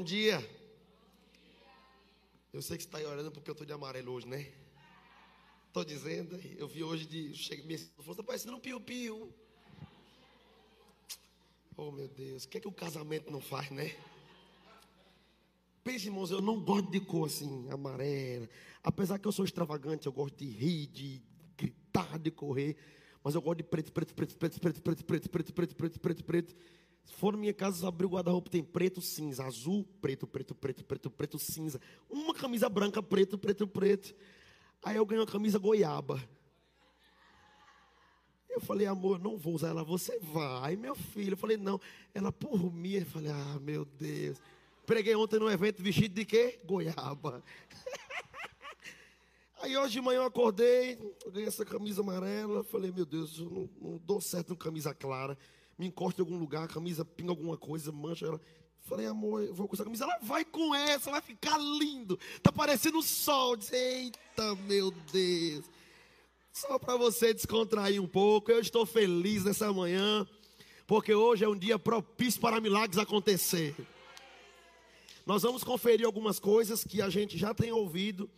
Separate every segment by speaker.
Speaker 1: Bom dia. Eu sei que você está orando porque eu estou de amarelo hoje, né? Estou dizendo, eu vi hoje de. Chega, minha esposa está parecendo um piu-piu. Oh meu Deus, o que é que o casamento não faz, né? Pense, irmãos, eu não gosto de cor assim, amarela. Apesar que eu sou extravagante, eu gosto de rir, de gritar, de correr. Mas eu gosto de preto, preto, preto, preto, preto, preto, preto, preto, preto, preto, preto, preto. Se for na minha casa, abrir o guarda-roupa, tem preto, cinza, azul, preto, preto, preto, preto, preto, cinza. Uma camisa branca, preto, preto, preto. Aí eu ganhei uma camisa goiaba. Eu falei, amor, não vou usar ela. Você vai, meu filho. Eu falei, não. Ela, por mim. Eu falei, ah, meu Deus. Preguei ontem no evento vestido de quê? Goiaba. Aí hoje de manhã eu acordei, ganhei essa camisa amarela. Falei, meu Deus, eu não, não dou certo com camisa clara. Me encosta em algum lugar, a camisa pinga alguma coisa, mancha ela. Falei, amor, eu vou com essa camisa. Ela vai com essa, vai ficar lindo. Tá parecendo o sol. Disse, Eita, meu Deus. Só para você descontrair um pouco, eu estou feliz nessa manhã, porque hoje é um dia propício para milagres acontecer. Nós vamos conferir algumas coisas que a gente já tem ouvido.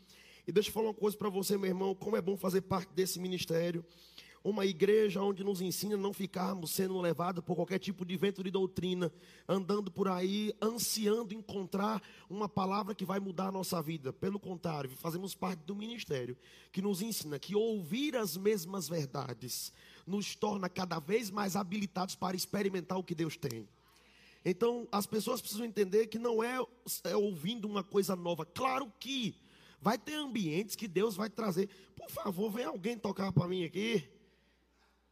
Speaker 1: E deixa eu falar uma coisa para você, meu irmão, como é bom fazer parte desse ministério uma igreja onde nos ensina a não ficarmos sendo levados por qualquer tipo de vento de doutrina, andando por aí, ansiando encontrar uma palavra que vai mudar a nossa vida. Pelo contrário, fazemos parte do ministério que nos ensina que ouvir as mesmas verdades nos torna cada vez mais habilitados para experimentar o que Deus tem. Então, as pessoas precisam entender que não é, é ouvindo uma coisa nova. Claro que vai ter ambientes que Deus vai trazer. Por favor, vem alguém tocar para mim aqui.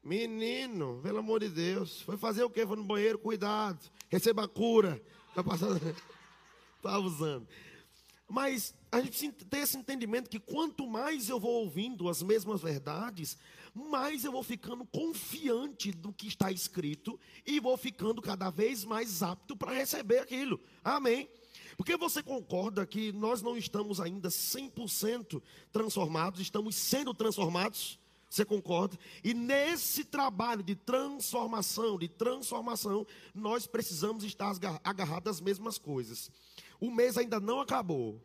Speaker 1: Menino, pelo amor de Deus. Foi fazer o quê? Foi no banheiro, cuidado. Receba a cura. Está passando. Está usando. Mas a gente precisa ter esse entendimento que quanto mais eu vou ouvindo as mesmas verdades, mais eu vou ficando confiante do que está escrito e vou ficando cada vez mais apto para receber aquilo. Amém. Porque você concorda que nós não estamos ainda 100% transformados, estamos sendo transformados? Você concorda? E nesse trabalho de transformação, de transformação, nós precisamos estar agarrados às mesmas coisas. O mês ainda não acabou.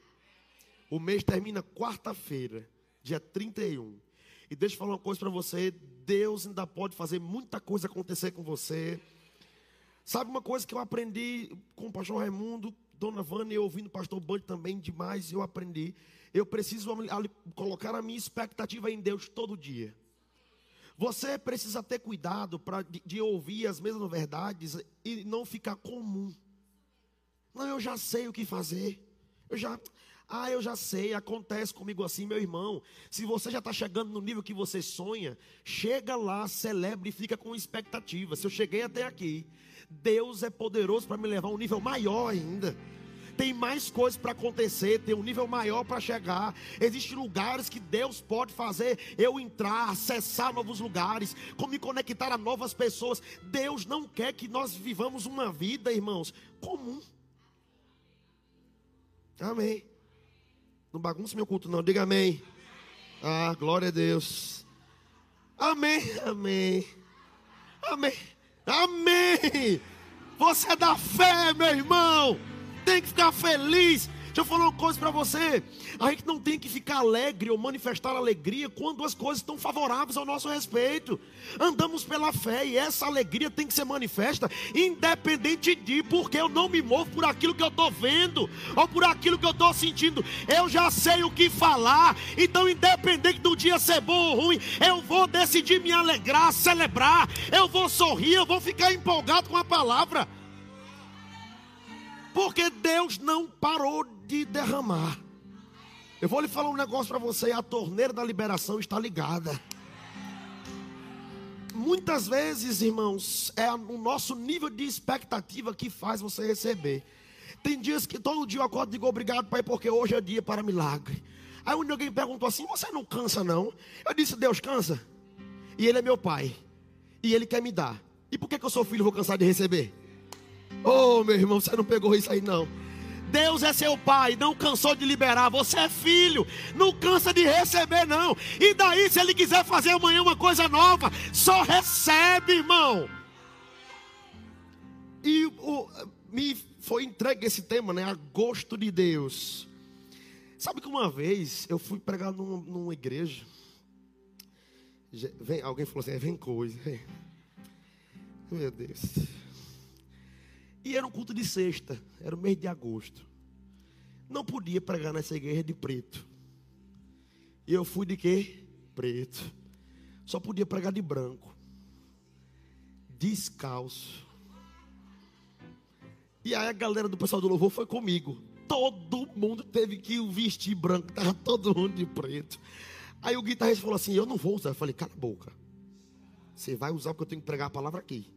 Speaker 1: O mês termina quarta-feira, dia 31. E deixa eu falar uma coisa para você: Deus ainda pode fazer muita coisa acontecer com você. Sabe uma coisa que eu aprendi com o pastor Raimundo, Dona Vânia, e ouvindo o pastor Band também demais, eu aprendi eu preciso colocar a minha expectativa em Deus todo dia. Você precisa ter cuidado para de, de, ouvir as mesmas verdades e não ficar comum. Não, eu já sei o que fazer. Eu já, ah, eu já sei, acontece comigo assim, meu irmão. Se você já está chegando no nível que você sonha, chega lá, celebre e fica com expectativa. Se eu cheguei até aqui, Deus é poderoso para me levar a um nível maior ainda tem mais coisas para acontecer, tem um nível maior para chegar. Existem lugares que Deus pode fazer eu entrar, acessar novos lugares, como me conectar a novas pessoas. Deus não quer que nós vivamos uma vida, irmãos, comum. Amém. Não bagunça meu culto, não. Diga amém. Ah, glória a Deus. Amém, amém. Amém. Amém. Você é da fé, meu irmão tem que ficar feliz. Deixa eu falar uma coisa para você. A gente não tem que ficar alegre ou manifestar alegria quando as coisas estão favoráveis ao nosso respeito. Andamos pela fé e essa alegria tem que ser manifesta, independente de porque eu não me movo por aquilo que eu estou vendo ou por aquilo que eu estou sentindo. Eu já sei o que falar. Então, independente do dia ser bom ou ruim, eu vou decidir me alegrar, celebrar. Eu vou sorrir, eu vou ficar empolgado com a palavra. Porque Deus não parou de derramar. Eu vou lhe falar um negócio para você: a torneira da liberação está ligada. Muitas vezes, irmãos, é o nosso nível de expectativa que faz você receber. Tem dias que todo dia eu acordo e digo obrigado, Pai, porque hoje é dia para milagre. Aí um alguém perguntou assim: Você não cansa, não? Eu disse: Deus cansa. E Ele é meu Pai. E Ele quer me dar. E por que, que eu sou filho e vou cansar de receber? Oh, meu irmão, você não pegou isso aí não. Deus é seu pai, não cansou de liberar. Você é filho, não cansa de receber, não. E daí, se ele quiser fazer amanhã uma coisa nova, só recebe, irmão. E o, me foi entregue esse tema, né? Agosto de Deus. Sabe que uma vez eu fui pregar numa, numa igreja. Vem, alguém falou assim: é, vem coisa. Meu Deus. E era um culto de sexta, era o mês de agosto. Não podia pregar nessa igreja de preto. E eu fui de quê? Preto. Só podia pregar de branco. Descalço. E aí a galera do pessoal do louvor foi comigo. Todo mundo teve que vestir branco, estava todo mundo de preto. Aí o guitarrista falou assim: Eu não vou usar. Eu falei: Cala a boca. Você vai usar porque eu tenho que pregar a palavra aqui.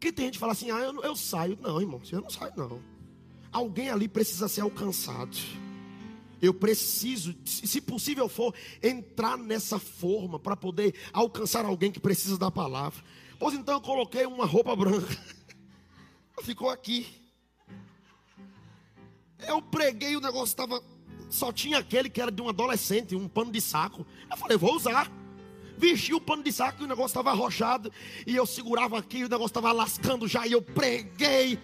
Speaker 1: Porque tem gente que fala assim: Ah, eu, eu saio. Não, irmão, eu não saio, não. Alguém ali precisa ser alcançado. Eu preciso, se possível for, entrar nessa forma para poder alcançar alguém que precisa da palavra. Pois então eu coloquei uma roupa branca. Ficou aqui. Eu preguei, o negócio estava. Só tinha aquele que era de um adolescente, um pano de saco. Eu falei, vou usar. Vesti o pano de saco e o negócio estava arrochado. E eu segurava aqui, e o negócio estava lascando já. E eu preguei.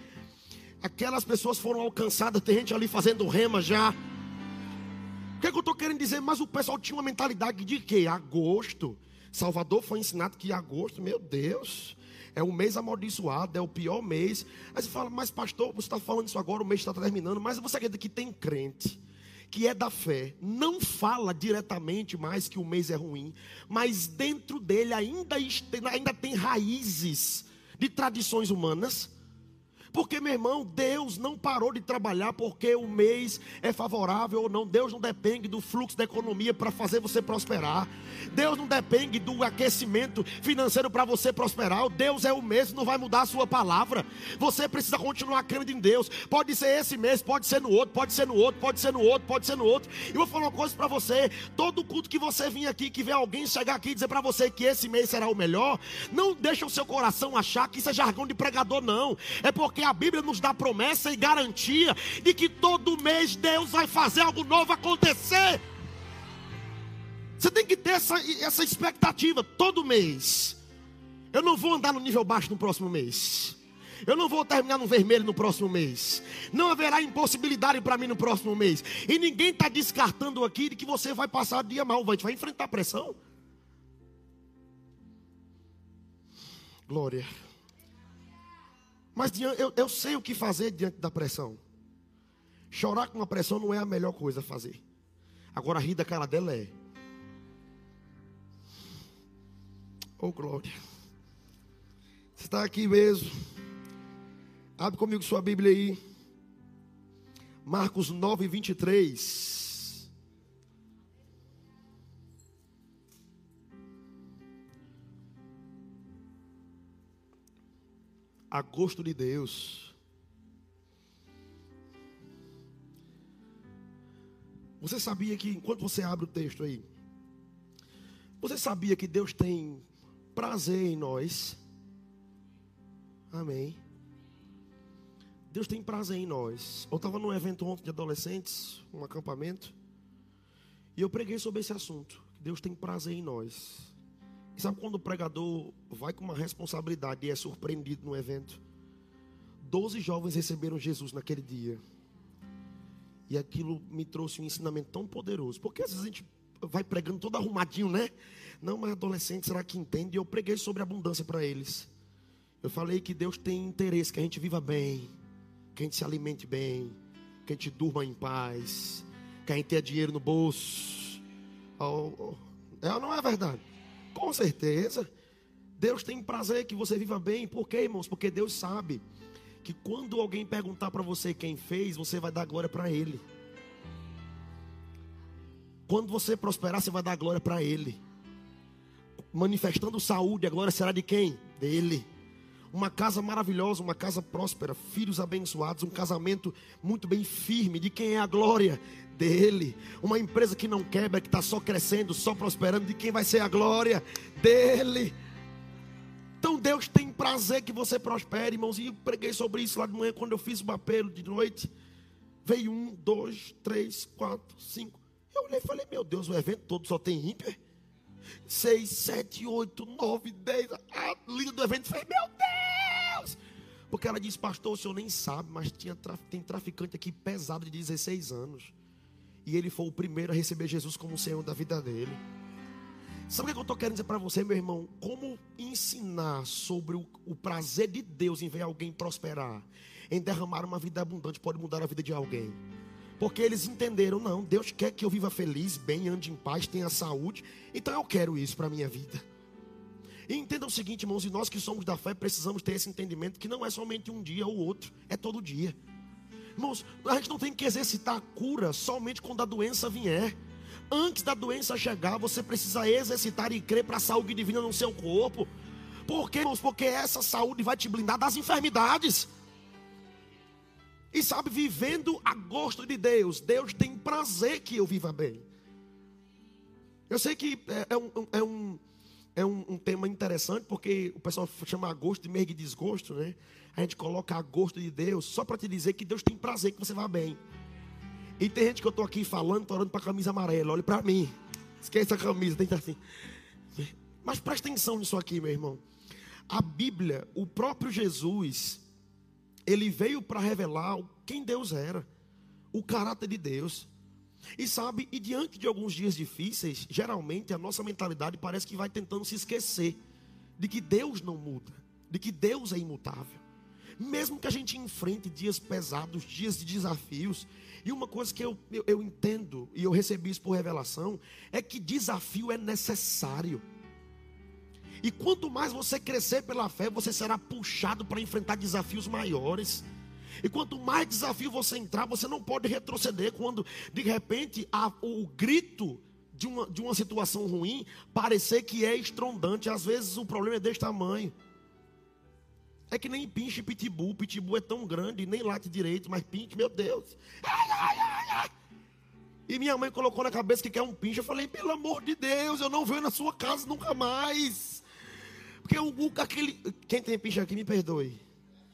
Speaker 1: Aquelas pessoas foram alcançadas. Tem gente ali fazendo rema já. O que, é que eu estou querendo dizer? Mas o pessoal tinha uma mentalidade de que? Agosto. Salvador foi ensinado que agosto, meu Deus, é o mês amaldiçoado, é o pior mês. Aí você fala, mas pastor, você está falando isso agora, o mês está terminando. Mas você acredita que tem crente que é da fé, não fala diretamente mais que o mês é ruim, mas dentro dele ainda, ainda tem raízes de tradições humanas porque, meu irmão, Deus não parou de trabalhar porque o mês é favorável ou não. Deus não depende do fluxo da economia para fazer você prosperar. Deus não depende do aquecimento financeiro para você prosperar. Deus é o mesmo, não vai mudar a sua palavra. Você precisa continuar crendo em Deus. Pode ser esse mês, pode ser no outro, pode ser no outro, pode ser no outro, pode ser no outro. E vou falar uma coisa para você: todo culto que você vir aqui, que vê alguém chegar aqui e dizer para você que esse mês será o melhor, não deixa o seu coração achar que isso é jargão de pregador, não. É porque a Bíblia nos dá promessa e garantia de que todo mês Deus vai fazer algo novo acontecer. Você tem que ter essa, essa expectativa todo mês. Eu não vou andar no nível baixo no próximo mês. Eu não vou terminar no vermelho no próximo mês. Não haverá impossibilidade para mim no próximo mês. E ninguém está descartando aqui de que você vai passar dia mal, vai, vai enfrentar pressão. Glória. Mas eu, eu sei o que fazer diante da pressão. Chorar com a pressão não é a melhor coisa a fazer. Agora rir da cara dela é. Oh glória. Você está aqui mesmo. Abre comigo sua Bíblia aí. Marcos 9, 23. A gosto de Deus. Você sabia que, enquanto você abre o texto aí, você sabia que Deus tem prazer em nós? Amém. Deus tem prazer em nós. Eu estava num evento ontem de adolescentes, um acampamento, e eu preguei sobre esse assunto. Deus tem prazer em nós. E sabe quando o pregador vai com uma responsabilidade e é surpreendido no evento? Doze jovens receberam Jesus naquele dia. E aquilo me trouxe um ensinamento tão poderoso. Porque às vezes a gente vai pregando todo arrumadinho, né? Não, mas adolescente, será que entende? E eu preguei sobre abundância para eles. Eu falei que Deus tem interesse que a gente viva bem, que a gente se alimente bem, que a gente durma em paz, que a gente tenha dinheiro no bolso. Oh, oh. É ou não é verdade? Com certeza. Deus tem prazer que você viva bem. Por quê, irmãos? Porque Deus sabe que quando alguém perguntar para você quem fez, você vai dar glória para Ele. Quando você prosperar, você vai dar glória para Ele. Manifestando saúde, a glória será de quem? Dele. Uma casa maravilhosa, uma casa próspera, filhos abençoados, um casamento muito bem firme. De quem é a glória? dele. Uma empresa que não quebra, que está só crescendo, só prosperando, de quem vai ser a glória? Dele. Então Deus tem prazer que você prospere, irmãos. E eu preguei sobre isso lá de manhã, quando eu fiz o apelo de noite. Veio um, dois, três, quatro, cinco. Eu olhei e falei, meu Deus, o evento todo só tem ímpio. Seis, sete, oito, nove, dez. A linda do evento falei, meu Deus. Porque ela disse, pastor, o senhor nem sabe, mas tinha, tem traficante aqui pesado de 16 anos. E ele foi o primeiro a receber Jesus como Senhor da vida dele. Sabe o que eu estou querendo dizer para você, meu irmão? Como ensinar sobre o, o prazer de Deus em ver alguém prosperar, em derramar uma vida abundante, pode mudar a vida de alguém. Porque eles entenderam, não, Deus quer que eu viva feliz, bem, ande em paz, tenha saúde. Então eu quero isso para a minha vida. E entenda o seguinte, irmãos, e nós que somos da fé precisamos ter esse entendimento que não é somente um dia ou outro, é todo dia. Irmãos, a gente não tem que exercitar a cura somente quando a doença vier. Antes da doença chegar, você precisa exercitar e crer para a saúde divina no seu corpo. Por quê, irmãos? Porque essa saúde vai te blindar das enfermidades. E sabe, vivendo a gosto de Deus, Deus tem prazer que eu viva bem. Eu sei que é, é um, é um, é um, um, tema interessante, porque o pessoal chama gosto de meio de desgosto, né? A gente coloca a gosto de Deus só para te dizer que Deus tem prazer que você vá bem. E tem gente que eu estou aqui falando, estou orando para a camisa amarela, olhe para mim. Esquece a camisa, tem que estar assim. Mas presta atenção nisso aqui, meu irmão. A Bíblia, o próprio Jesus, ele veio para revelar quem Deus era, o caráter de Deus. E sabe, e diante de alguns dias difíceis, geralmente a nossa mentalidade parece que vai tentando se esquecer de que Deus não muda, de que Deus é imutável. Mesmo que a gente enfrente dias pesados, dias de desafios, e uma coisa que eu, eu, eu entendo, e eu recebi isso por revelação, é que desafio é necessário. E quanto mais você crescer pela fé, você será puxado para enfrentar desafios maiores. E quanto mais desafio você entrar, você não pode retroceder quando de repente o, grito de uma, de uma situação ruim parecer que é estrondante. Às vezes o problema é desse tamanho. É que nem pinche pitbull. Pitbull é tão grande, nem late direito, mas pinche, meu Deus. Ai, ai, ai, e minha mãe colocou na cabeça que quer um pinche. Eu falei, pelo amor de Deus, eu não venho na sua casa nunca mais. Porque o, aquele. Quem tem pinche aqui, me perdoe.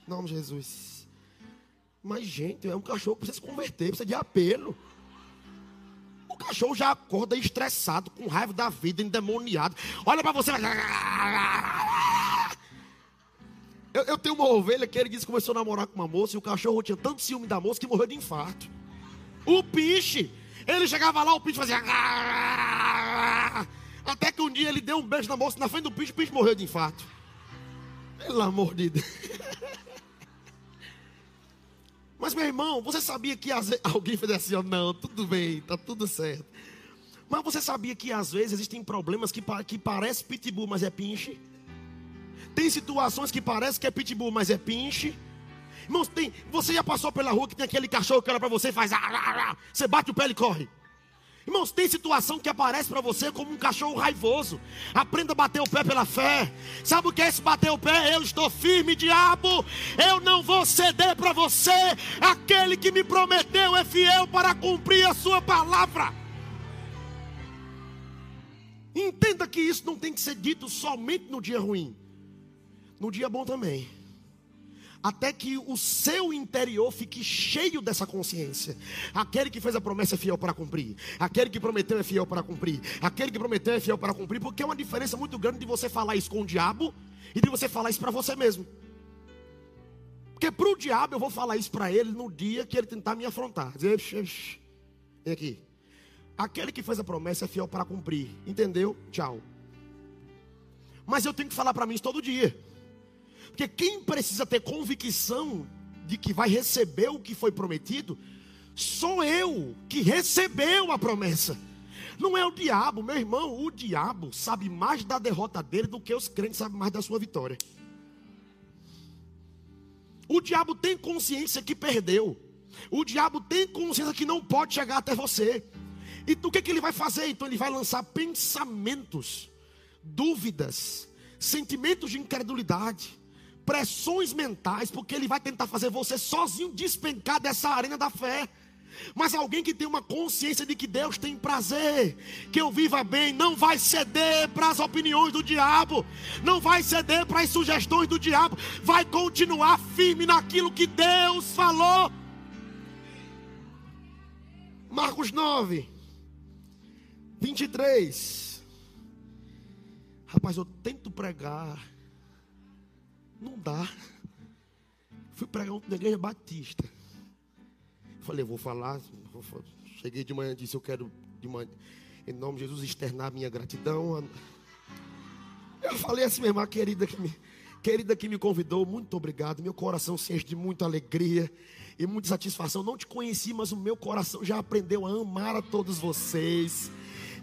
Speaker 1: Em nome de Jesus. Mas, gente, é um cachorro que precisa se converter, precisa de apelo. O cachorro já acorda estressado, com raiva da vida, endemoniado. Olha para você. Eu, eu, tenho uma ovelha que ele disse que começou a namorar com uma moça e o cachorro tinha tanto ciúme da moça que morreu de infarto. O piche, ele chegava lá, o piche fazia. Até que um dia ele deu um beijo na moça na frente do piche, o piche morreu de infarto. Pelo amor de Deus. Mas, meu irmão, você sabia que vezes, alguém fez assim, ó, não, tudo bem, tá tudo certo. Mas você sabia que às vezes existem problemas que, que parece pitbull, mas é pinche? Tem situações que parece que é pitbull, mas é pinche? Irmãos, tem, você já passou pela rua que tem aquele cachorro que olha para você e faz. Ah, ah, ah, você bate o pé e corre. Irmãos, tem situação que aparece para você como um cachorro raivoso. Aprenda a bater o pé pela fé. Sabe o que é esse bater o pé? Eu estou firme, diabo. Eu não vou ceder para você. Aquele que me prometeu é fiel para cumprir a sua palavra. Entenda que isso não tem que ser dito somente no dia ruim, no dia bom também até que o seu interior fique cheio dessa consciência. Aquele que fez a promessa é fiel para cumprir. Aquele que prometeu é fiel para cumprir. Aquele que prometeu é fiel para cumprir, porque é uma diferença muito grande de você falar isso com o diabo e de você falar isso para você mesmo. Porque para o diabo eu vou falar isso para ele no dia que ele tentar me afrontar. Dizer, vem aqui. Aquele que fez a promessa é fiel para cumprir. Entendeu? Tchau. Mas eu tenho que falar para mim isso todo dia. Porque quem precisa ter convicção de que vai receber o que foi prometido, sou eu que recebeu a promessa. Não é o diabo, meu irmão. O diabo sabe mais da derrota dele do que os crentes sabem mais da sua vitória. O diabo tem consciência que perdeu. O diabo tem consciência que não pode chegar até você. E o que, que ele vai fazer? Então ele vai lançar pensamentos, dúvidas, sentimentos de incredulidade pressões mentais, porque ele vai tentar fazer você sozinho despencar dessa arena da fé. Mas alguém que tem uma consciência de que Deus tem prazer, que eu viva bem, não vai ceder para as opiniões do diabo, não vai ceder para as sugestões do diabo, vai continuar firme naquilo que Deus falou. Marcos 9, 23. Rapaz, eu tento pregar não dá. Fui pregar na igreja batista. Falei, vou falar. Cheguei de manhã disse: Eu quero, de manhã, em nome de Jesus, externar minha gratidão. Eu falei assim mesmo, a querida que me, querida que me convidou, muito obrigado. Meu coração se enche de muita alegria e muita satisfação. Não te conheci, mas o meu coração já aprendeu a amar a todos vocês.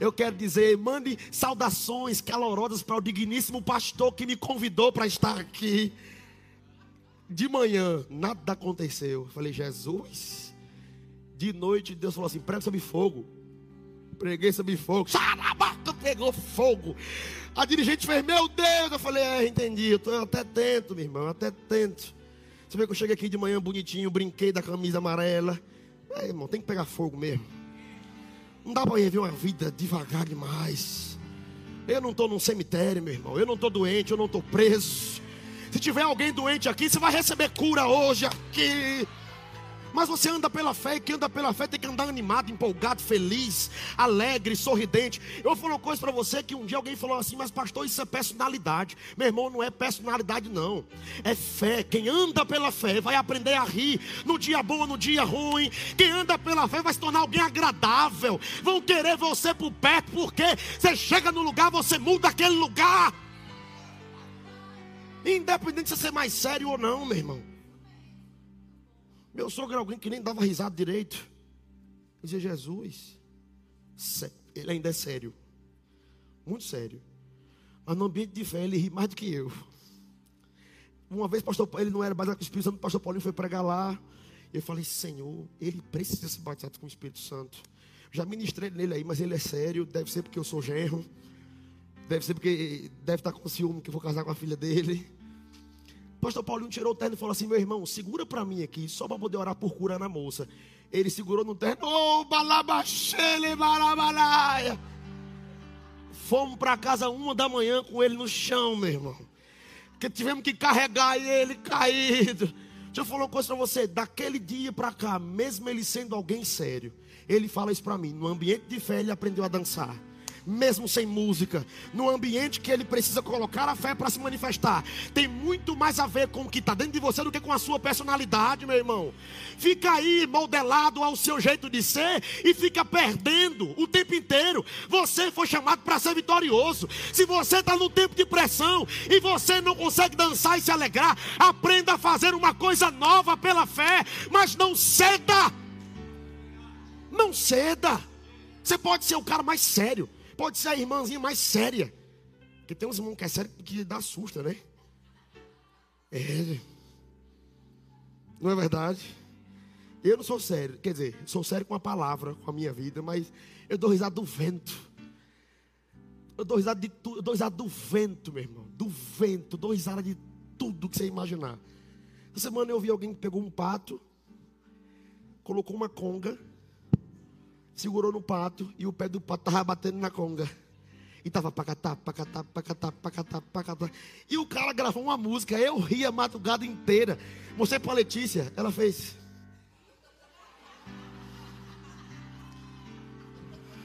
Speaker 1: Eu quero dizer, mande saudações calorosas para o digníssimo pastor que me convidou para estar aqui. De manhã, nada aconteceu. Eu falei, Jesus. De noite, Deus falou assim: prega sobre fogo. Preguei sobre fogo. Xarabaca, pegou fogo. A dirigente fez, meu Deus. Eu falei, é, entendi. Eu, até tento, meu irmão, até tento. Você vê que eu cheguei aqui de manhã bonitinho, brinquei da camisa amarela. É, irmão, tem que pegar fogo mesmo. Não dá para viver uma vida devagar demais. Eu não estou num cemitério, meu irmão. Eu não estou doente, eu não estou preso. Se tiver alguém doente aqui, você vai receber cura hoje aqui. Mas você anda pela fé, e quem anda pela fé tem que andar animado, empolgado, feliz, alegre, sorridente. Eu falar uma coisa para você que um dia alguém falou assim, mas pastor, isso é personalidade. Meu irmão, não é personalidade, não. É fé. Quem anda pela fé vai aprender a rir no dia bom, no dia ruim. Quem anda pela fé vai se tornar alguém agradável. Vão querer você por perto, porque você chega no lugar, você muda aquele lugar. Independente de você ser mais sério ou não, meu irmão. Meu sogro era alguém que nem dava risada direito. Dizia, Jesus, ele ainda é sério. Muito sério. Mas no ambiente de fé ele ri mais do que eu. Uma vez, pastor, ele não era batizado com o Espírito Santo, o pastor Paulinho foi pregar lá. Eu falei, Senhor, ele precisa ser batizado com o Espírito Santo. Já ministrei nele aí, mas ele é sério. Deve ser porque eu sou genro. Deve ser porque deve estar com ciúme que eu vou casar com a filha dele. Pastor Paulinho tirou o terno e falou assim: meu irmão, segura para mim aqui, só para poder orar por cura na moça. Ele segurou no terno, oh, balabachele, balabalaia. Fomos para casa uma da manhã com ele no chão, meu irmão. Que tivemos que carregar ele caído. Deixa eu falar uma coisa para você. Daquele dia para cá, mesmo ele sendo alguém sério, ele fala isso para mim. No ambiente de fé, ele aprendeu a dançar mesmo sem música, no ambiente que ele precisa colocar a fé para se manifestar, tem muito mais a ver com o que está dentro de você do que com a sua personalidade, meu irmão. Fica aí modelado ao seu jeito de ser e fica perdendo o tempo inteiro. Você foi chamado para ser vitorioso. Se você está no tempo de pressão e você não consegue dançar e se alegrar, aprenda a fazer uma coisa nova pela fé, mas não ceda. Não ceda. Você pode ser o cara mais sério pode ser a irmãzinha mais séria. Porque tem uns irmãos que é sério que dá susto, né? É. Não é verdade? Eu não sou sério, quer dizer, sou sério com a palavra, com a minha vida, mas eu dou risada do vento. Eu dou risada de tudo, eu dou risada do vento, meu irmão. Do vento, dou risada de tudo que você imaginar. Essa semana eu vi alguém que pegou um pato, colocou uma conga segurou no pato e o pé do pato estava batendo na conga. E estava pacatá, pacatá, pacatá, pacatá, pacatá. E o cara gravou uma música, eu ri a madrugada inteira. Mostrei a Letícia, ela fez.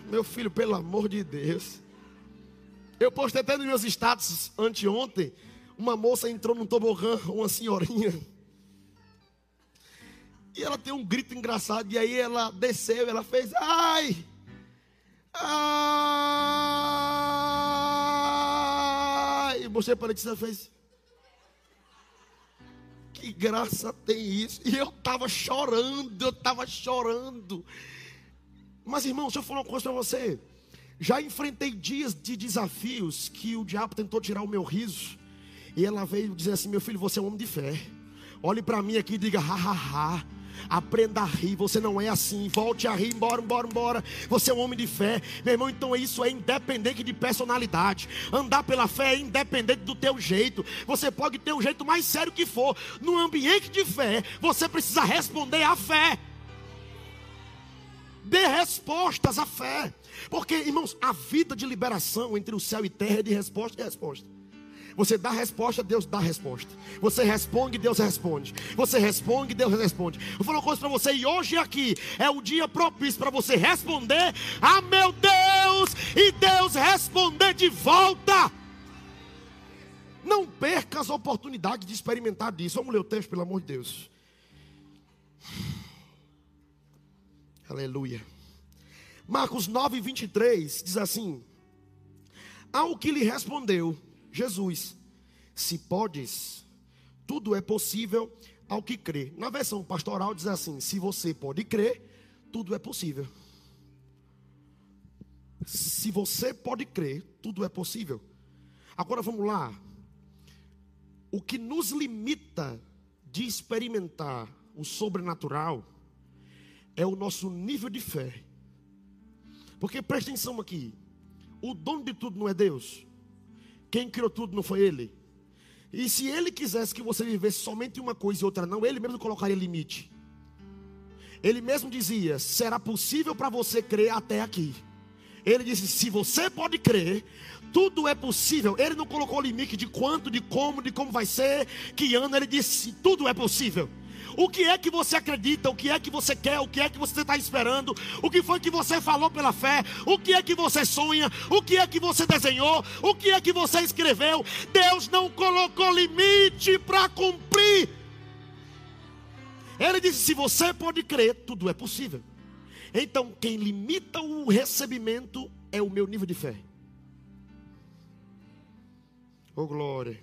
Speaker 1: Meu filho, pelo amor de Deus. Eu postei até nos meus status anteontem. Uma moça entrou num tobogã, uma senhorinha. E ela tem um grito engraçado. E aí ela desceu, ela fez, ai! Ai! E você para ela fez. Que graça tem isso. E eu estava chorando, eu estava chorando. Mas irmão, deixa eu falar uma coisa para você. Já enfrentei dias de desafios que o diabo tentou tirar o meu riso. E ela veio dizer assim: Meu filho, você é um homem de fé. Olhe para mim aqui e diga: ha, ha, ha. Aprenda a rir. Você não é assim. Volte a rir. Embora, embora, embora. Você é um homem de fé. Meu irmão, então isso é independente de personalidade. Andar pela fé é independente do teu jeito. Você pode ter o jeito mais sério que for. No ambiente de fé, você precisa responder à fé. Dê respostas à fé. Porque, irmãos, a vida de liberação entre o céu e terra é de resposta e resposta. Você dá resposta, Deus dá resposta. Você responde, Deus responde. Você responde, Deus responde. Eu falo uma coisa para você, e hoje aqui é o dia propício para você responder a meu Deus e Deus responder de volta. Não perca as oportunidades de experimentar disso. Vamos ler o texto, pelo amor de Deus. Aleluia. Marcos 9, 23 diz assim: Ao que lhe respondeu Jesus: Se podes, tudo é possível ao que crê. Na versão pastoral diz assim: Se você pode crer, tudo é possível. Se você pode crer, tudo é possível. Agora vamos lá. O que nos limita de experimentar o sobrenatural é o nosso nível de fé. Porque presta atenção aqui: o dono de tudo não é Deus, quem criou tudo não foi Ele. E se Ele quisesse que você vivesse somente uma coisa e outra não, Ele mesmo colocaria limite. Ele mesmo dizia: será possível para você crer até aqui. Ele disse: se você pode crer, tudo é possível. Ele não colocou limite de quanto, de como, de como vai ser, que ano. Ele disse: tudo é possível. O que é que você acredita? O que é que você quer? O que é que você está esperando? O que foi que você falou pela fé? O que é que você sonha? O que é que você desenhou? O que é que você escreveu? Deus não colocou limite para cumprir. Ele disse: se você pode crer, tudo é possível. Então, quem limita o recebimento é o meu nível de fé. Oh glória.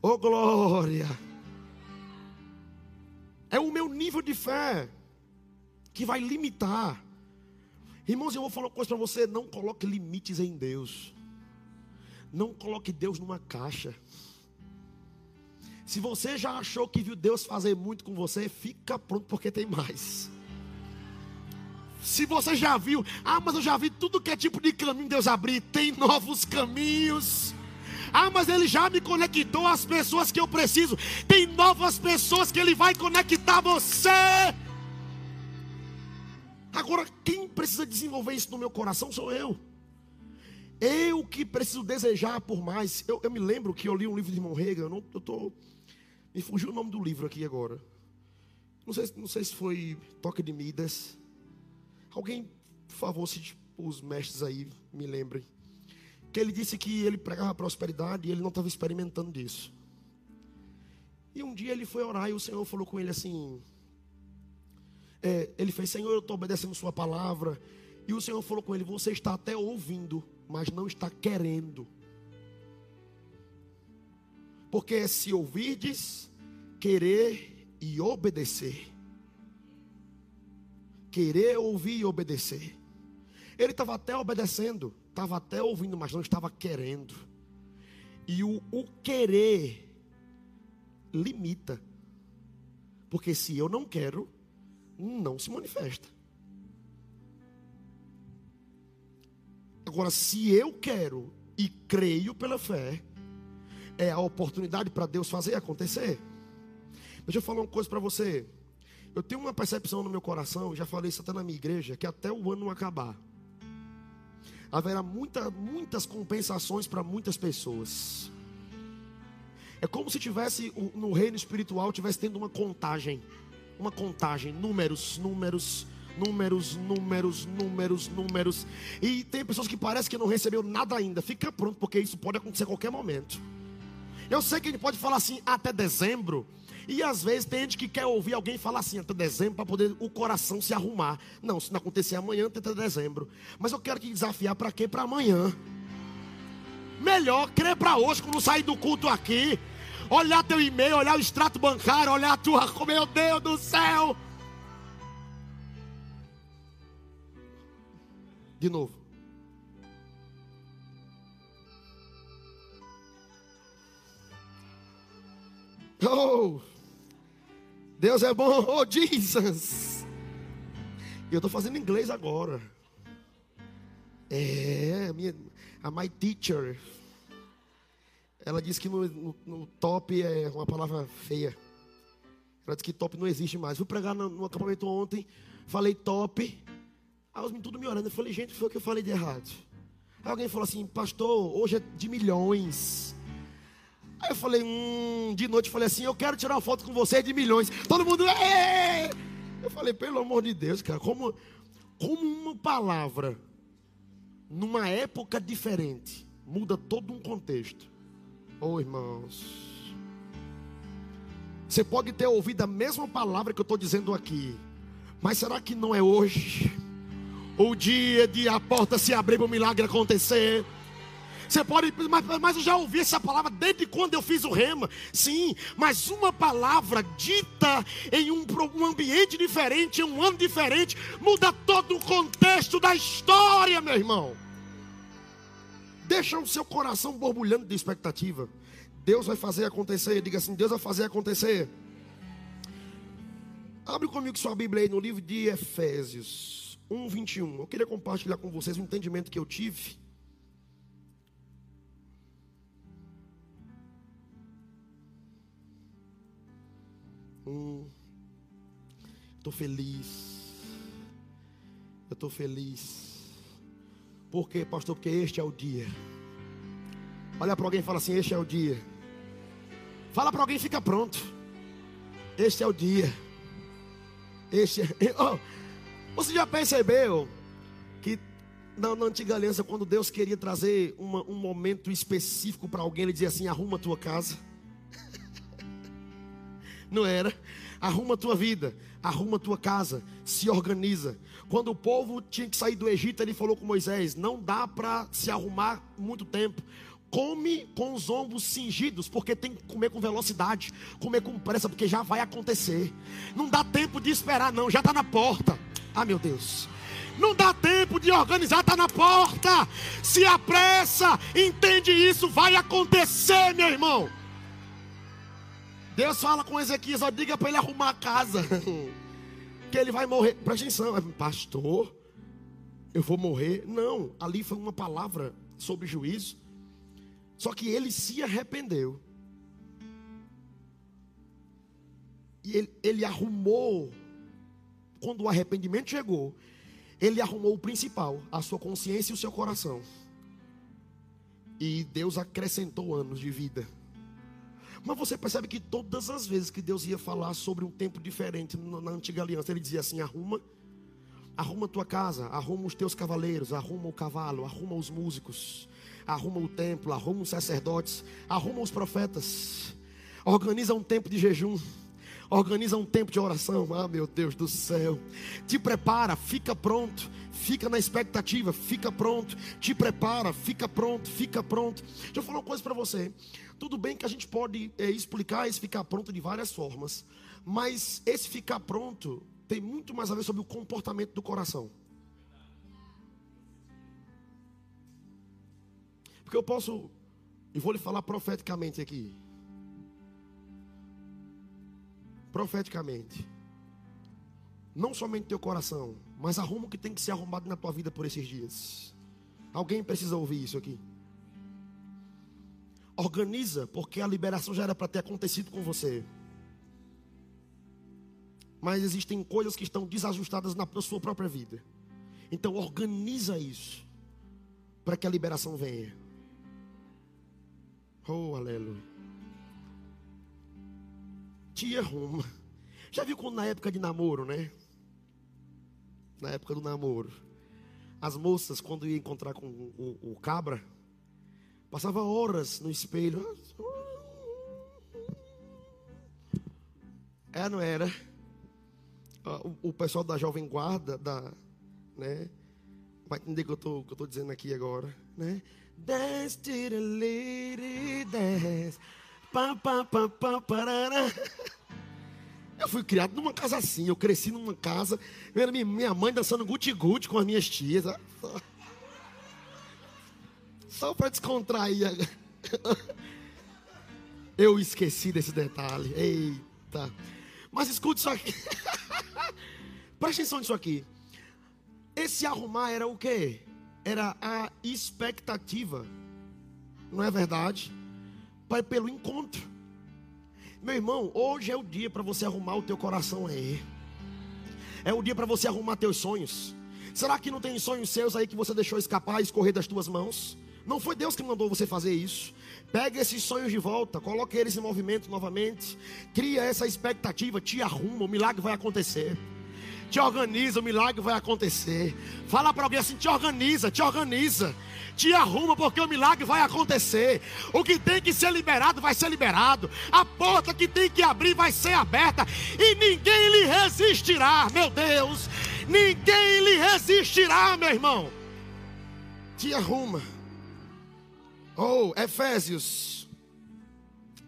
Speaker 1: Oh glória. É o meu nível de fé que vai limitar. Irmãos, eu vou falar uma coisa para você: não coloque limites em Deus. Não coloque Deus numa caixa. Se você já achou que viu Deus fazer muito com você, fica pronto porque tem mais. Se você já viu, ah, mas eu já vi tudo que é tipo de caminho Deus abrir, tem novos caminhos. Ah, mas Ele já me conectou às pessoas que eu preciso. Tem novas pessoas que Ele vai conectar você. Agora, quem precisa desenvolver isso no meu coração sou eu. Eu que preciso desejar por mais. Eu, eu me lembro que eu li um livro de irmão Rega. Eu eu tô, me fugiu o nome do livro aqui agora. Não sei, não sei se foi Toque de Midas. Alguém, por favor, se os mestres aí me lembrem que ele disse que ele pregava prosperidade e ele não estava experimentando disso. E um dia ele foi orar e o Senhor falou com ele assim: é, ele fez, Senhor, eu estou obedecendo Sua palavra. E o Senhor falou com ele: Você está até ouvindo, mas não está querendo. Porque é se ouvirdes, querer e obedecer. Querer, ouvir e obedecer. Ele estava até obedecendo, estava até ouvindo, mas não estava querendo. E o, o querer limita. Porque se eu não quero, não se manifesta. Agora, se eu quero e creio pela fé, é a oportunidade para Deus fazer acontecer. Deixa eu falar uma coisa para você. Eu tenho uma percepção no meu coração, já falei isso até na minha igreja, que até o ano acabar, haverá muita, muitas compensações para muitas pessoas. É como se tivesse no reino espiritual tivesse tendo uma contagem, uma contagem, números, números, números, números, números, números. E tem pessoas que parece que não recebeu nada ainda. Fica pronto porque isso pode acontecer a qualquer momento. Eu sei que ele pode falar assim até dezembro. E às vezes tem gente que quer ouvir alguém falar assim até dezembro para poder o coração se arrumar. Não, se não acontecer amanhã, até dezembro. Mas eu quero te desafiar para quê? Para amanhã. Melhor crer para hoje, quando sair do culto aqui. Olhar teu e-mail, olhar o extrato bancário, olhar a tua. Meu Deus do céu! De novo. Oh! Deus é bom, oh Jesus. E eu estou fazendo inglês agora. É, a minha, a my teacher. Ela disse que no, no, no, top é uma palavra feia. Ela disse que top não existe mais. Fui pregar no, no acampamento ontem, falei top. Aí os tudo me olhando. Eu falei, gente, foi o que eu falei de errado. Aí alguém falou assim, pastor, hoje é de milhões. Aí eu falei, hum, de noite eu falei assim, eu quero tirar uma foto com você de milhões. Todo mundo, Êêê! eu falei, pelo amor de Deus, cara, como, como uma palavra, numa época diferente, muda todo um contexto. Oh, irmãos. Você pode ter ouvido a mesma palavra que eu estou dizendo aqui, mas será que não é hoje o dia de a porta se abrir para o milagre acontecer? Você pode, mas, mas eu já ouvi essa palavra desde quando eu fiz o rema. Sim, mas uma palavra dita em um, um ambiente diferente, em um ano diferente, muda todo o contexto da história, meu irmão. Deixa o seu coração borbulhando de expectativa. Deus vai fazer acontecer. Diga assim: Deus vai fazer acontecer. Abre comigo sua Bíblia aí no livro de Efésios 1, 21. Eu queria compartilhar com vocês um entendimento que eu tive. Hum, estou feliz. Eu estou feliz. Por quê, pastor? Porque este é o dia. Olha para alguém e fala assim: Este é o dia. Fala para alguém, fica pronto. Este é o dia. Este é... oh, você já percebeu que na, na, antiga aliança, quando Deus queria trazer uma, um momento específico para alguém, ele dizia assim: arruma a tua casa. Não era? Arruma a tua vida, arruma a tua casa, se organiza. Quando o povo tinha que sair do Egito, ele falou com Moisés: não dá para se arrumar muito tempo come com os ombros cingidos, porque tem que comer com velocidade, comer com pressa, porque já vai acontecer. Não dá tempo de esperar, não, já está na porta. Ah, meu Deus. Não dá tempo de organizar, está na porta. Se apressa, entende isso, vai acontecer, meu irmão. Deus fala com Ezequias, ó, diga para ele arrumar a casa, que ele vai morrer. Presta atenção, pastor, eu vou morrer. Não, ali foi uma palavra sobre juízo só que ele se arrependeu. E ele, ele arrumou, quando o arrependimento chegou, ele arrumou o principal, a sua consciência e o seu coração. E Deus acrescentou anos de vida. Mas você percebe que todas as vezes que Deus ia falar sobre um tempo diferente na antiga aliança, ele dizia assim: arruma, arruma tua casa, arruma os teus cavaleiros, arruma o cavalo, arruma os músicos, arruma o templo, arruma os sacerdotes, arruma os profetas, organiza um tempo de jejum. Organiza um tempo de oração, ah meu Deus do céu. Te prepara, fica pronto, fica na expectativa, fica pronto. Te prepara, fica pronto, fica pronto. Deixa eu falar uma coisa para você. Tudo bem que a gente pode é, explicar esse ficar pronto de várias formas, mas esse ficar pronto tem muito mais a ver sobre o comportamento do coração. Porque eu posso, e vou lhe falar profeticamente aqui. Profeticamente. Não somente teu coração, mas arruma o que tem que ser arrumado na tua vida por esses dias. Alguém precisa ouvir isso aqui. Organiza, porque a liberação já era para ter acontecido com você. Mas existem coisas que estão desajustadas na sua própria vida. Então organiza isso para que a liberação venha. Oh, aleluia. Te arruma. Já viu quando na época de namoro, né? Na época do namoro. As moças, quando iam encontrar com o, o, cabra, passava horas no espelho. É, não era? O, o pessoal da Jovem Guarda, da, né? Vai entender o que eu estou dizendo aqui agora, né? Dance to the lady dance. Pa, pa, pa, pa, parará. Eu fui criado numa casa assim, eu cresci numa casa, vendo minha mãe dançando guti-guti com as minhas tias. Só, só para descontrair. Eu esqueci desse detalhe. Eita. Mas escute isso aqui. Preste atenção nisso aqui. Esse arrumar era o quê? era a expectativa, não é verdade? Pai, pelo encontro. Meu irmão, hoje é o dia para você arrumar o teu coração aí. É o dia para você arrumar teus sonhos. Será que não tem sonhos seus aí que você deixou escapar, escorrer das tuas mãos? Não foi Deus que mandou você fazer isso. Pega esses sonhos de volta, coloque eles em movimento novamente. Cria essa expectativa, te arruma, o milagre vai acontecer. Te organiza, o milagre vai acontecer. Fala para alguém assim: te organiza, te organiza. Te arruma, porque o milagre vai acontecer. O que tem que ser liberado vai ser liberado. A porta que tem que abrir vai ser aberta. E ninguém lhe resistirá, meu Deus. Ninguém lhe resistirá, meu irmão. Te arruma. Oh, Efésios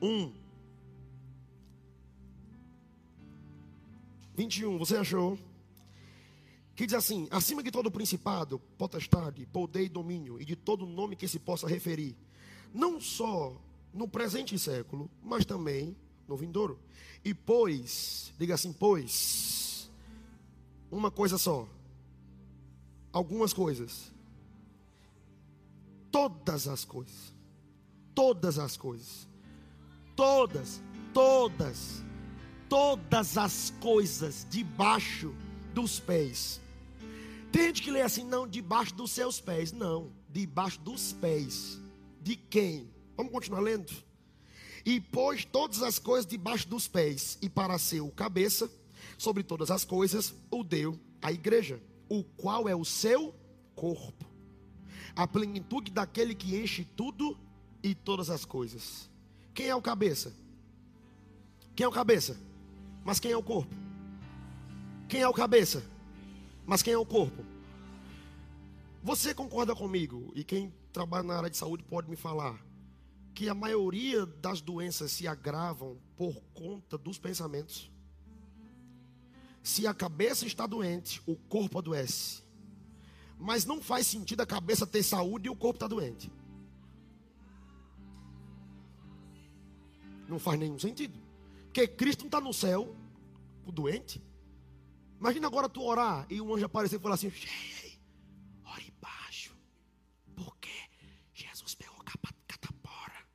Speaker 1: 1. 21, você achou? Que diz assim: acima de todo principado, potestade, poder e domínio, e de todo nome que se possa referir, não só no presente século, mas também no vindouro. E pois, diga assim, pois, uma coisa só, algumas coisas, todas as coisas, todas as coisas, todas, todas, todas as coisas debaixo dos pés tem que lê assim, não, debaixo dos seus pés. Não, debaixo dos pés. De quem? Vamos continuar lendo? E pôs todas as coisas debaixo dos pés, e para ser o cabeça, sobre todas as coisas, o deu à igreja, o qual é o seu corpo. A plenitude daquele que enche tudo e todas as coisas. Quem é o cabeça? Quem é o cabeça? Mas quem é o corpo? Quem é o cabeça? Mas quem é o corpo? Você concorda comigo? E quem trabalha na área de saúde pode me falar que a maioria das doenças se agravam por conta dos pensamentos. Se a cabeça está doente, o corpo adoece. Mas não faz sentido a cabeça ter saúde e o corpo estar tá doente. Não faz nenhum sentido. Porque Cristo não está no céu, o doente. Imagina agora tu orar e um anjo aparecer e falar assim: ore baixo, porque Jesus pegou catapora.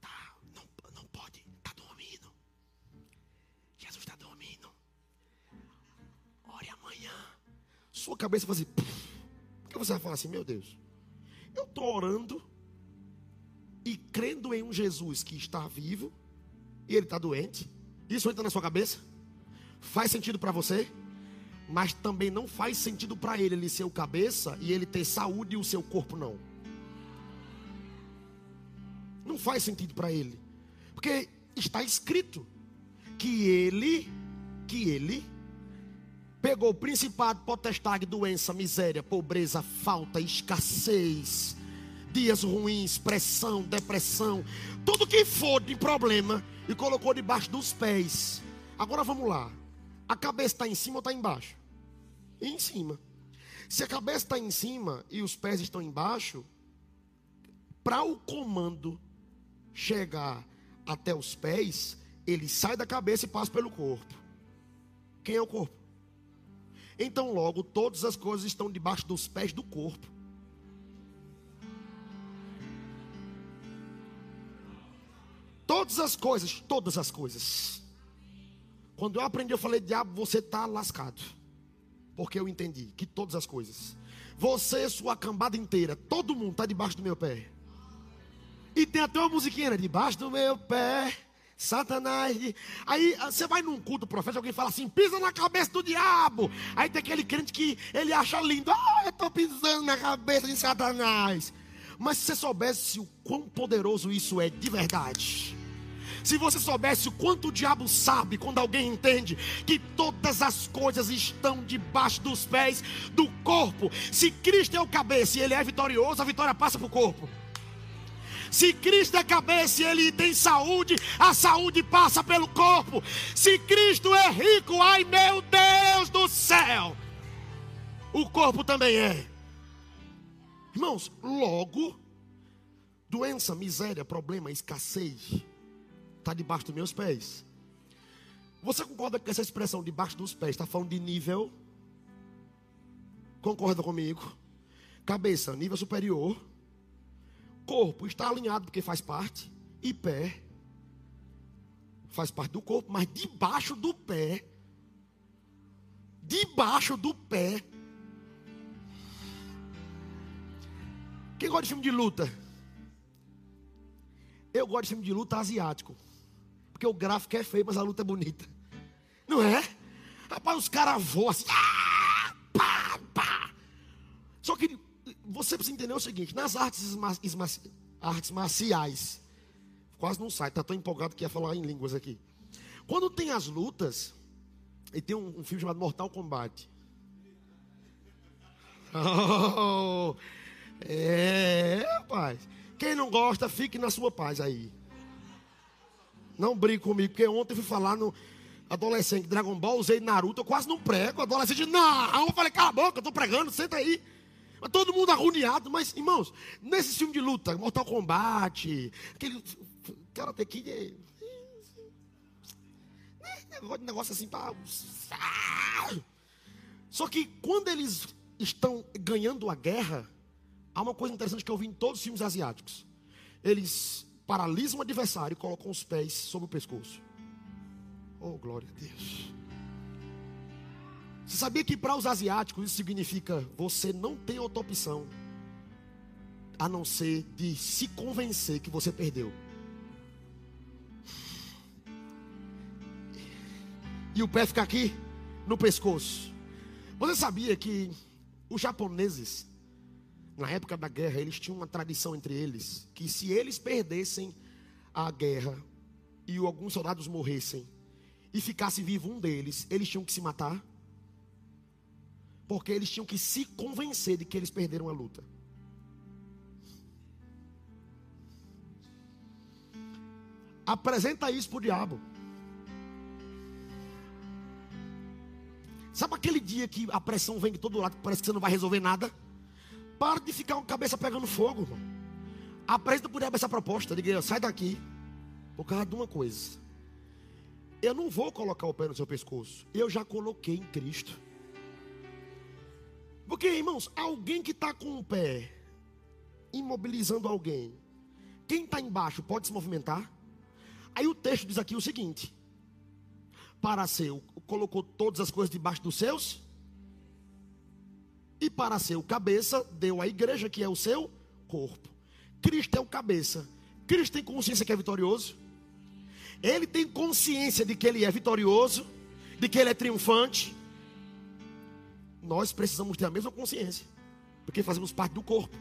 Speaker 1: Tá, não, não pode, tá dormindo. Jesus está dormindo. Ore amanhã. Sua cabeça vai assim, por que você vai falar assim, meu Deus? Eu estou orando e crendo em um Jesus que está vivo e ele está doente. Isso entra na sua cabeça? Faz sentido para você? Mas também não faz sentido para ele ele ser o cabeça e ele ter saúde e o seu corpo não. Não faz sentido para ele. Porque está escrito que ele que ele pegou o principado, potestade, doença, miséria, pobreza, falta, escassez, dias ruins, pressão, depressão, tudo que for de problema e colocou debaixo dos pés. Agora vamos lá. A cabeça está em cima ou está embaixo? Em cima. Se a cabeça está em cima e os pés estão embaixo, para o comando chegar até os pés, ele sai da cabeça e passa pelo corpo. Quem é o corpo? Então, logo, todas as coisas estão debaixo dos pés do corpo. Todas as coisas, todas as coisas quando eu aprendi, eu falei, diabo, você está lascado. Porque eu entendi que todas as coisas, você, sua cambada inteira, todo mundo está debaixo do meu pé. E tem até uma musiquinha, né? Debaixo do meu pé, Satanás. Aí você vai num culto profeta, alguém fala assim: pisa na cabeça do diabo. Aí tem aquele crente que ele acha lindo: ah, eu estou pisando na cabeça de Satanás. Mas se você soubesse o quão poderoso isso é de verdade. Se você soubesse o quanto o diabo sabe quando alguém entende que todas as coisas estão debaixo dos pés do corpo. Se Cristo é o cabeça e ele é vitorioso, a vitória passa para o corpo. Se Cristo é cabeça e ele tem saúde, a saúde passa pelo corpo. Se Cristo é rico, ai meu Deus do céu, o corpo também é. Irmãos, logo, doença, miséria, problema, escassez, está debaixo dos meus pés. Você concorda com essa expressão debaixo dos pés está falando de nível? Concorda comigo? Cabeça, nível superior. Corpo está alinhado porque faz parte. E pé faz parte do corpo, mas debaixo do pé, debaixo do pé. Quem gosta de filme de luta? Eu gosto de filme de luta asiático. Porque o gráfico é feio, mas a luta é bonita. Não é? Rapaz, os caras voam assim. Ah, pá, pá. Só que você precisa entender o seguinte: nas artes, artes marciais, quase não sai, está tão empolgado que ia falar em línguas aqui. Quando tem as lutas, e tem um, um filme chamado Mortal Kombat. Oh, é, rapaz. Quem não gosta, fique na sua paz aí. Não brigue comigo, porque ontem fui falar no adolescente Dragon Ball, usei Naruto, eu quase não prego. Adolescente, não, eu falei, cala a boca, eu tô pregando, senta aí. Mas todo mundo agoniado, mas, irmãos, nesse filme de luta, Mortal Kombat, aquele Karate Kid é. Negócio assim para. Só que quando eles estão ganhando a guerra, há uma coisa interessante que eu vi em todos os filmes asiáticos. Eles paralisam o adversário e colocam os pés sobre o pescoço. Oh, glória a Deus. Você sabia que para os asiáticos isso significa você não tem outra opção a não ser de se convencer que você perdeu. E o pé fica aqui no pescoço. Você sabia que os japoneses, na época da guerra, eles tinham uma tradição entre eles que se eles perdessem a guerra e alguns soldados morressem e ficasse vivo um deles, eles tinham que se matar? Porque eles tinham que se convencer de que eles perderam a luta. Apresenta isso para o diabo. Sabe aquele dia que a pressão vem de todo lado, parece que você não vai resolver nada? Para de ficar com a cabeça pegando fogo, irmão. Apresenta por essa proposta. Diga, sai daqui. Por causa de uma coisa. Eu não vou colocar o pé no seu pescoço. Eu já coloquei em Cristo. Porque, irmãos, alguém que está com o pé imobilizando alguém, quem está embaixo pode se movimentar? Aí o texto diz aqui o seguinte: para ser, colocou todas as coisas debaixo dos seus. E para ser o cabeça, deu a igreja que é o seu corpo. Cristo é o cabeça. Cristo tem consciência que é vitorioso. Ele tem consciência de que ele é vitorioso, de que ele é triunfante. Nós precisamos ter a mesma consciência, porque fazemos parte do corpo.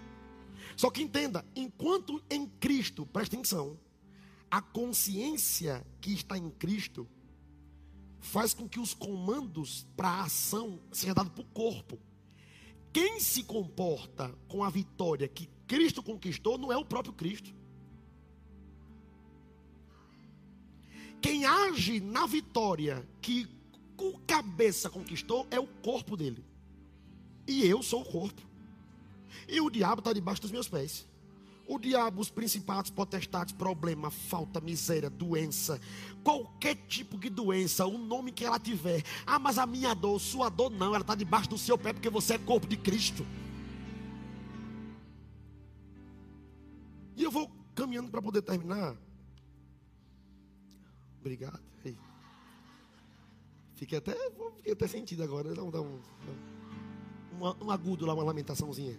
Speaker 1: Só que entenda, enquanto em Cristo, presta atenção, a consciência que está em Cristo faz com que os comandos para a ação sejam dados para o corpo. Quem se comporta com a vitória que Cristo conquistou não é o próprio Cristo. Quem age na vitória que o cabeça conquistou é o corpo dele. E eu sou o corpo. E o diabo está debaixo dos meus pés. O diabo, os principados, potestades, problema, falta, miséria, doença, qualquer tipo de doença, o nome que ela tiver. Ah, mas a minha dor, sua dor não, ela está debaixo do seu pé porque você é corpo de Cristo. E eu vou caminhando para poder terminar. Obrigado. Fiquei até, fiquei até sentido agora. Dá um, dá um, um, um agudo lá, uma lamentaçãozinha.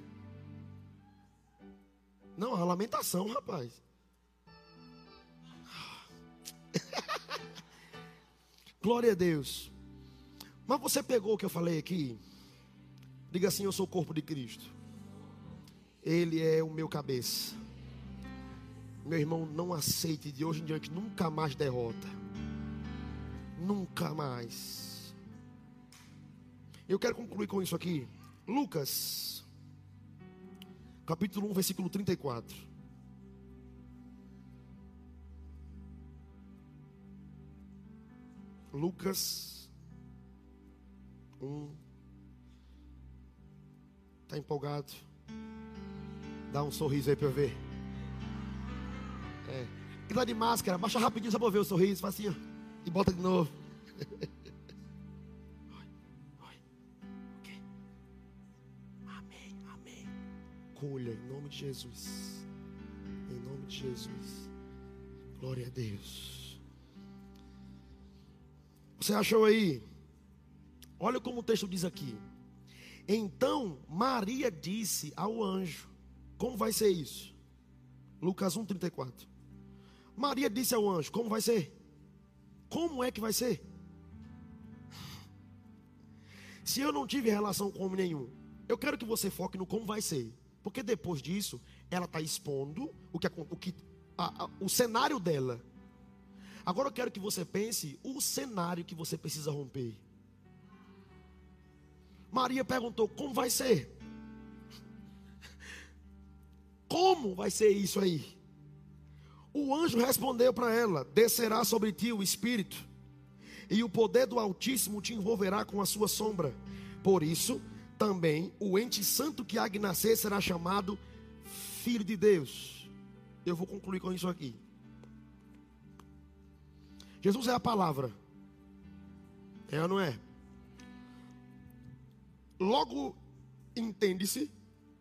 Speaker 1: Não, a lamentação, rapaz. Glória a Deus. Mas você pegou o que eu falei aqui? Diga assim: Eu sou o corpo de Cristo. Ele é o meu cabeça. Meu irmão, não aceite de hoje em diante nunca mais derrota. Nunca mais. Eu quero concluir com isso aqui. Lucas capítulo 1, versículo 34. Lucas 1. Está empolgado? Dá um sorriso aí para eu ver. É. E dá de máscara, baixa rapidinho só para ver o sorriso, faz assim, ó, e bota de novo. colha em nome de Jesus. Em nome de Jesus. Glória a Deus. Você achou aí? Olha como o texto diz aqui. Então Maria disse ao anjo: Como vai ser isso? Lucas 1,34. Maria disse ao anjo: Como vai ser? Como é que vai ser? Se eu não tive relação com homem nenhum, eu quero que você foque no como vai ser. Porque depois disso, ela está expondo o que, o, que a, a, o cenário dela. Agora eu quero que você pense o cenário que você precisa romper. Maria perguntou: como vai ser? Como vai ser isso aí? O anjo respondeu para ela: Descerá sobre ti o Espírito, e o poder do Altíssimo te envolverá com a sua sombra. Por isso, também o ente santo que há de nascer será chamado Filho de Deus. Eu vou concluir com isso aqui. Jesus é a palavra. É ou não é? Logo, entende-se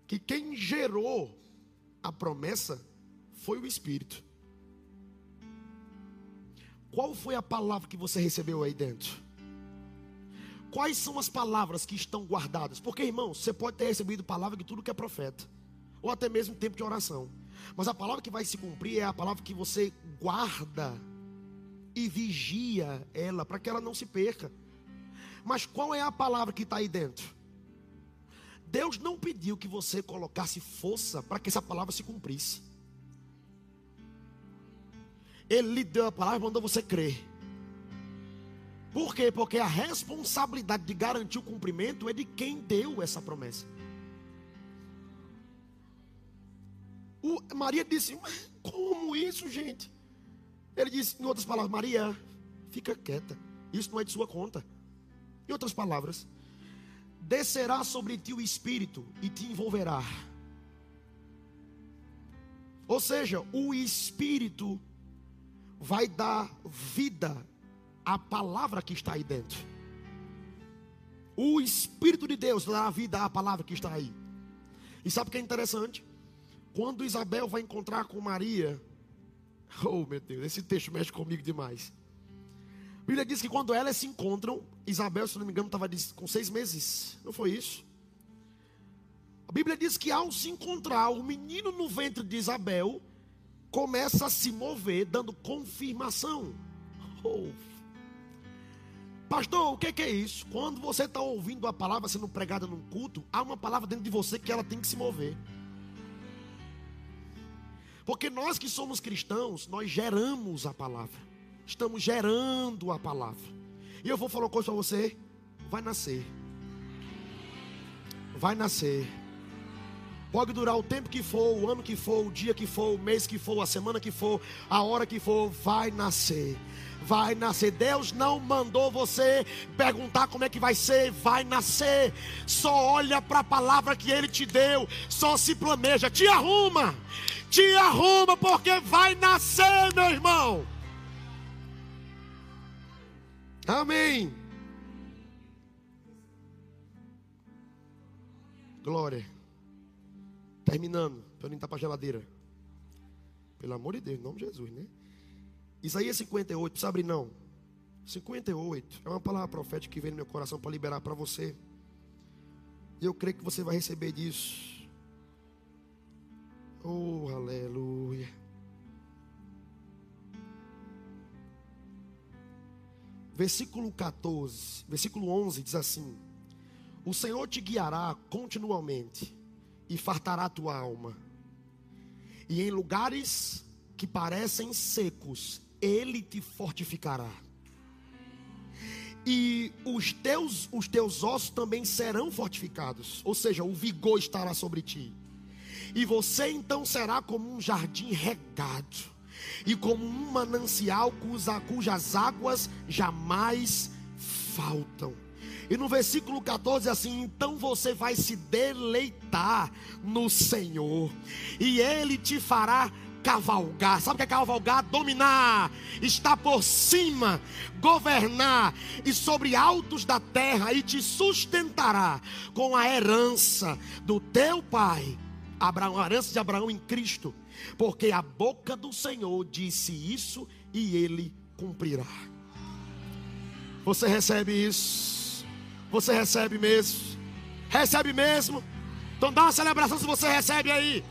Speaker 1: que quem gerou a promessa foi o Espírito. Qual foi a palavra que você recebeu aí dentro? Quais são as palavras que estão guardadas? Porque, irmão, você pode ter recebido palavra de tudo que é profeta, ou até mesmo tempo de oração. Mas a palavra que vai se cumprir é a palavra que você guarda e vigia ela para que ela não se perca. Mas qual é a palavra que está aí dentro? Deus não pediu que você colocasse força para que essa palavra se cumprisse. Ele lhe deu a palavra e mandou você crer. Por quê? Porque a responsabilidade de garantir o cumprimento é de quem deu essa promessa. O, Maria disse: Como isso, gente? Ele disse, em outras palavras: Maria, fica quieta. Isso não é de sua conta. Em outras palavras, descerá sobre ti o Espírito e te envolverá. Ou seja, o Espírito vai dar vida à palavra que está aí dentro. O Espírito de Deus dá vida à palavra que está aí. E sabe o que é interessante? Quando Isabel vai encontrar com Maria, oh meu Deus, esse texto mexe comigo demais. A Bíblia diz que quando elas se encontram, Isabel, se não me engano, estava com seis meses. Não foi isso? A Bíblia diz que ao se encontrar, o menino no ventre de Isabel começa a se mover, dando confirmação. Oh. Pastor, o que é isso? Quando você está ouvindo a palavra sendo pregada num culto, há uma palavra dentro de você que ela tem que se mover. Porque nós que somos cristãos, nós geramos a palavra. Estamos gerando a palavra. E eu vou falar uma coisa para você: vai nascer. Vai nascer. Pode durar o tempo que for, o ano que for, o dia que for, o mês que for, a semana que for, a hora que for, vai nascer. Vai nascer. Deus não mandou você perguntar como é que vai ser, vai nascer. Só olha para a palavra que ele te deu, só se planeja, te arruma. Te arruma porque vai nascer, meu irmão. Amém. Glória. Terminando, para não entrar para a geladeira. Pelo amor de Deus, em nome de Jesus, né? Isaías 58, precisa abrir não. 58 é uma palavra profética que vem no meu coração para liberar para você. E eu creio que você vai receber disso. Oh, aleluia. Versículo 14, versículo 11 diz assim: O Senhor te guiará continuamente e fartará tua alma. E em lugares que parecem secos, ele te fortificará. E os teus, os teus ossos também serão fortificados, ou seja, o vigor estará sobre ti. E você então será como um jardim regado e como um manancial cuja, cujas águas jamais faltam. E no versículo 14 assim: então você vai se deleitar no Senhor, e Ele te fará cavalgar. Sabe o que é cavalgar? Dominar, estar por cima, governar e sobre altos da terra, e te sustentará com a herança do teu pai, Abraão, a herança de Abraão em Cristo porque a boca do Senhor disse isso e ele cumprirá. Você recebe isso? Você recebe mesmo? Recebe mesmo? Então dá uma celebração se você recebe aí.